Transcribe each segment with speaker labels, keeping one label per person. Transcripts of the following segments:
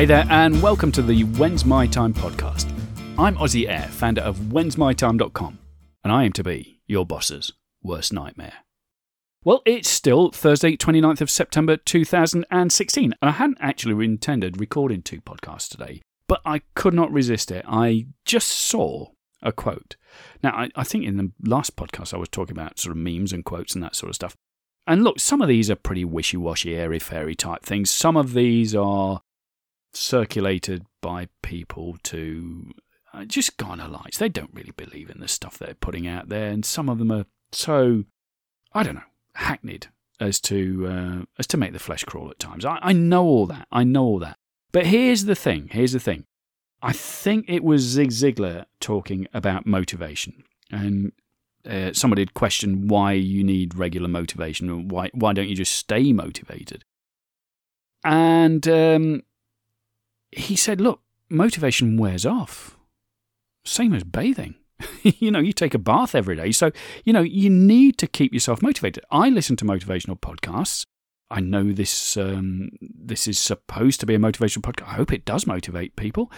Speaker 1: Hey there, and welcome to the When's My Time podcast. I'm Ozzy Air, founder of whensmytime.com, and I aim to be your boss's worst nightmare. Well, it's still Thursday, 29th of September 2016, and I hadn't actually intended recording two podcasts today, but I could not resist it. I just saw a quote. Now, I, I think in the last podcast I was talking about sort of memes and quotes and that sort of stuff. And look, some of these are pretty wishy washy, airy fairy type things. Some of these are circulated by people to uh, just likes. They don't really believe in the stuff they're putting out there, and some of them are so, I don't know, hackneyed as to uh, as to make the flesh crawl at times. I, I know all that. I know all that. But here's the thing. Here's the thing. I think it was Zig Ziglar talking about motivation, and uh, somebody had questioned why you need regular motivation, or why why don't you just stay motivated? And um, he said, "Look, motivation wears off. Same as bathing. you know, you take a bath every day, so you know you need to keep yourself motivated. I listen to motivational podcasts." I know this um, this is supposed to be a motivational podcast. I hope it does motivate people.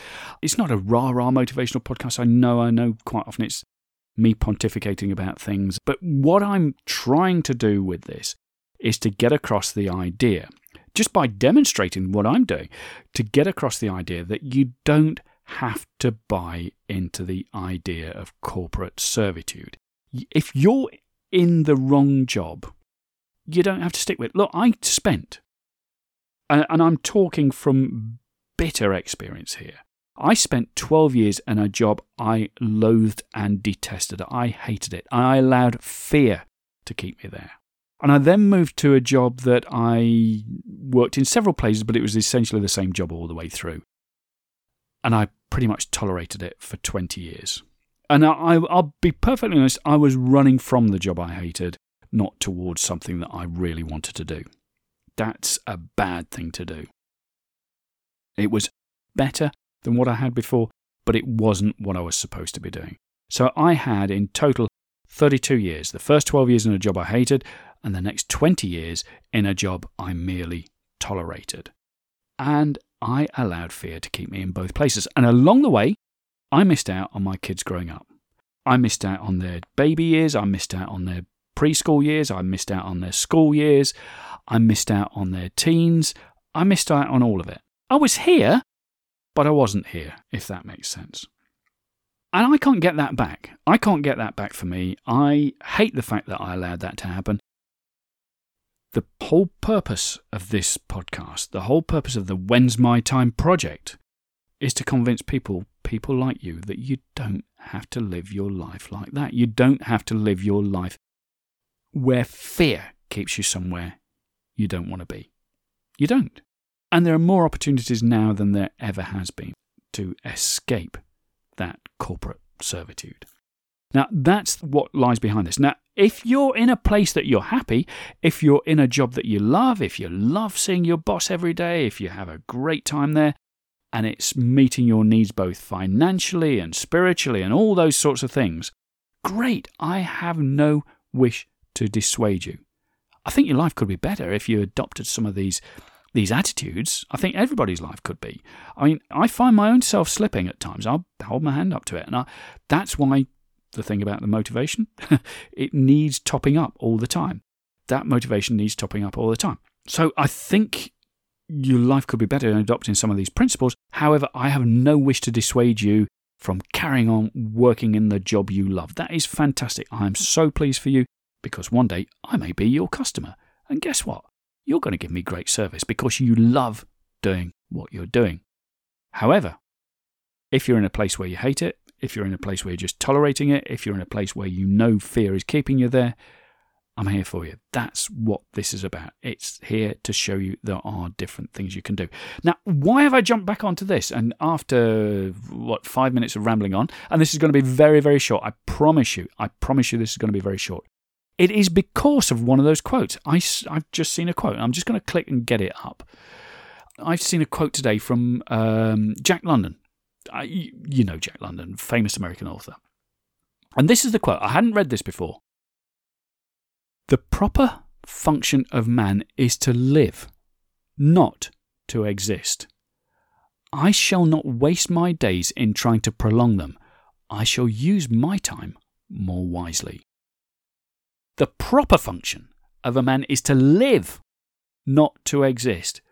Speaker 1: It's not a rah rah motivational podcast. I know, I know. Quite often it's me pontificating about things. But what I'm trying to do with this is to get across the idea, just by demonstrating what I'm doing, to get across the idea that you don't have to buy into the idea of corporate servitude. If you're in the wrong job, you don't have to stick with it. Look, I spent, and I'm talking from bitter experience here. I spent 12 years in a job I loathed and detested. I hated it. I allowed fear to keep me there. And I then moved to a job that I worked in several places, but it was essentially the same job all the way through. And I pretty much tolerated it for 20 years. And I, will be perfectly honest, I was running from the job I hated not towards something that I really wanted to do. That's a bad thing to do. It was better than what I had before, but it wasn't what I was supposed to be doing. So I had in total 32 years, the first 12 years in a job I hated, and the next 20 years in a job I merely tolerated. And I allowed fear to keep me in both places. And along the way, I missed out on my kids growing up. I missed out on their baby years. I missed out on their preschool years. I missed out on their school years. I missed out on their teens. I missed out on all of it. I was here, but I wasn't here, if that makes sense. And I can't get that back. I can't get that back for me. I hate the fact that I allowed that to happen. The whole purpose of this podcast, the whole purpose of the When's My Time project, is to convince people, people like you, that you don't have to live your life like that. You don't have to live your life where fear keeps you somewhere you don't want to be. You don't. And there are more opportunities now than there ever has been to escape that corporate servitude. Now, that's what lies behind this. Now, if you're in a place that you're happy, if you're in a job that you love, if you love seeing your boss every day, if you have a great time there, and it's meeting your needs both financially and spiritually and all those sorts of things, great. I have no wish to dissuade you. I think your life could be better if you adopted some of these these attitudes. I think everybody's life could be. I mean, I find my own self slipping at times. I'll hold my hand up to it, and I, that's why the thing about the motivation it needs topping up all the time. That motivation needs topping up all the time. So I think your life could be better in adopting some of these principles. However, I have no wish to dissuade you from carrying on working in the job you love. That is fantastic. I am so pleased for you because one day I may be your customer. And guess what? You're going to give me great service because you love doing what you're doing. However, if you're in a place where you hate it, if you're in a place where you're just tolerating it, if you're in a place where you know fear is keeping you there, I'm here for you. That's what this is about. It's here to show you there are different things you can do. Now, why have I jumped back onto this? And after, what, five minutes of rambling on, and this is going to be very, very short. I promise you, I promise you this is going to be very short. It is because of one of those quotes. I, I've just seen a quote. I'm just going to click and get it up. I've seen a quote today from um, Jack London. I, you know Jack London, famous American author. And this is the quote. I hadn't read this before. The proper function of man is to live, not to exist. I shall not waste my days in trying to prolong them. I shall use my time more wisely. The proper function of a man is to live, not to exist.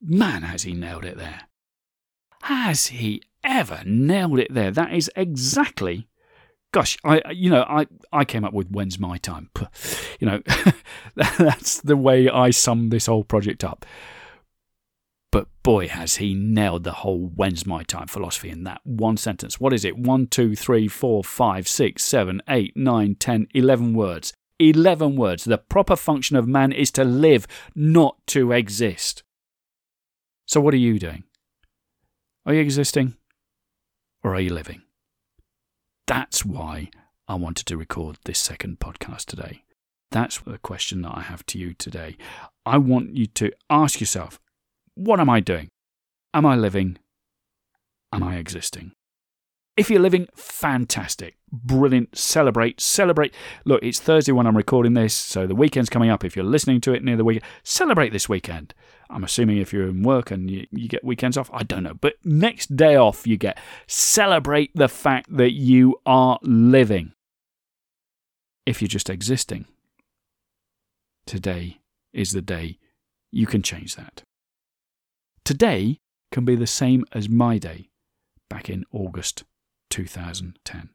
Speaker 1: Man, has he nailed it there. Has he ever nailed it there? That is exactly. Gosh, I you know I, I came up with when's my time. You know, that's the way I sum this whole project up. But boy, has he nailed the whole when's my time philosophy in that one sentence. What is it? One, two, three, four, five, six, seven, eight, nine, ten, eleven words. Eleven words. The proper function of man is to live, not to exist. So, what are you doing? Are you existing? Or are you living? That's why I wanted to record this second podcast today. That's the question that I have to you today. I want you to ask yourself what am I doing? Am I living? Am I existing? If you're living, fantastic. Brilliant. Celebrate. Celebrate. Look, it's Thursday when I'm recording this, so the weekend's coming up. If you're listening to it near the weekend, celebrate this weekend. I'm assuming if you're in work and you, you get weekends off, I don't know. But next day off, you get celebrate the fact that you are living. If you're just existing, today is the day you can change that. Today can be the same as my day back in August 2010.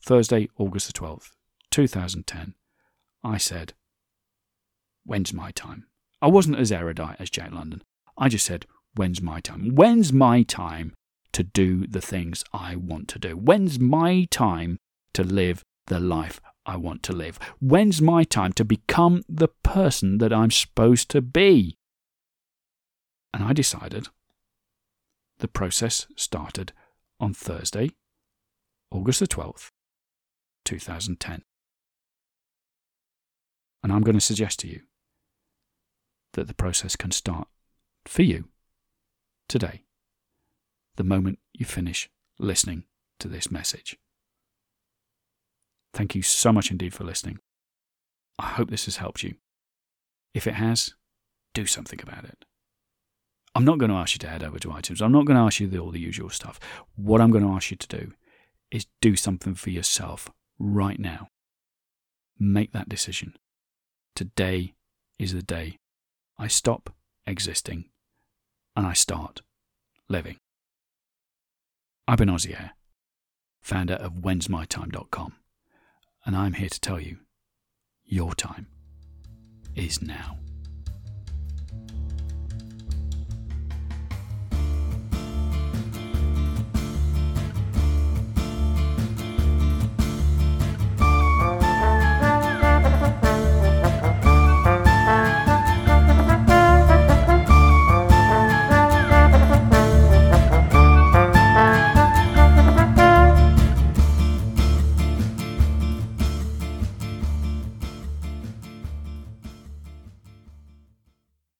Speaker 1: Thursday, August the 12th, 2010. I said, When's my time? I wasn't as erudite as Jack London. I just said, When's my time? When's my time to do the things I want to do? When's my time to live the life I want to live? When's my time to become the person that I'm supposed to be? And I decided the process started on Thursday, August the 12th, 2010. And I'm going to suggest to you that the process can start for you today, the moment you finish listening to this message. Thank you so much indeed for listening. I hope this has helped you. If it has, do something about it. I'm not going to ask you to head over to iTunes. I'm not going to ask you all the usual stuff. What I'm going to ask you to do is do something for yourself right now. Make that decision. Today is the day I stop existing and I start living. I've been Ozzy founder of whensmytime.com, and I'm here to tell you your time is now.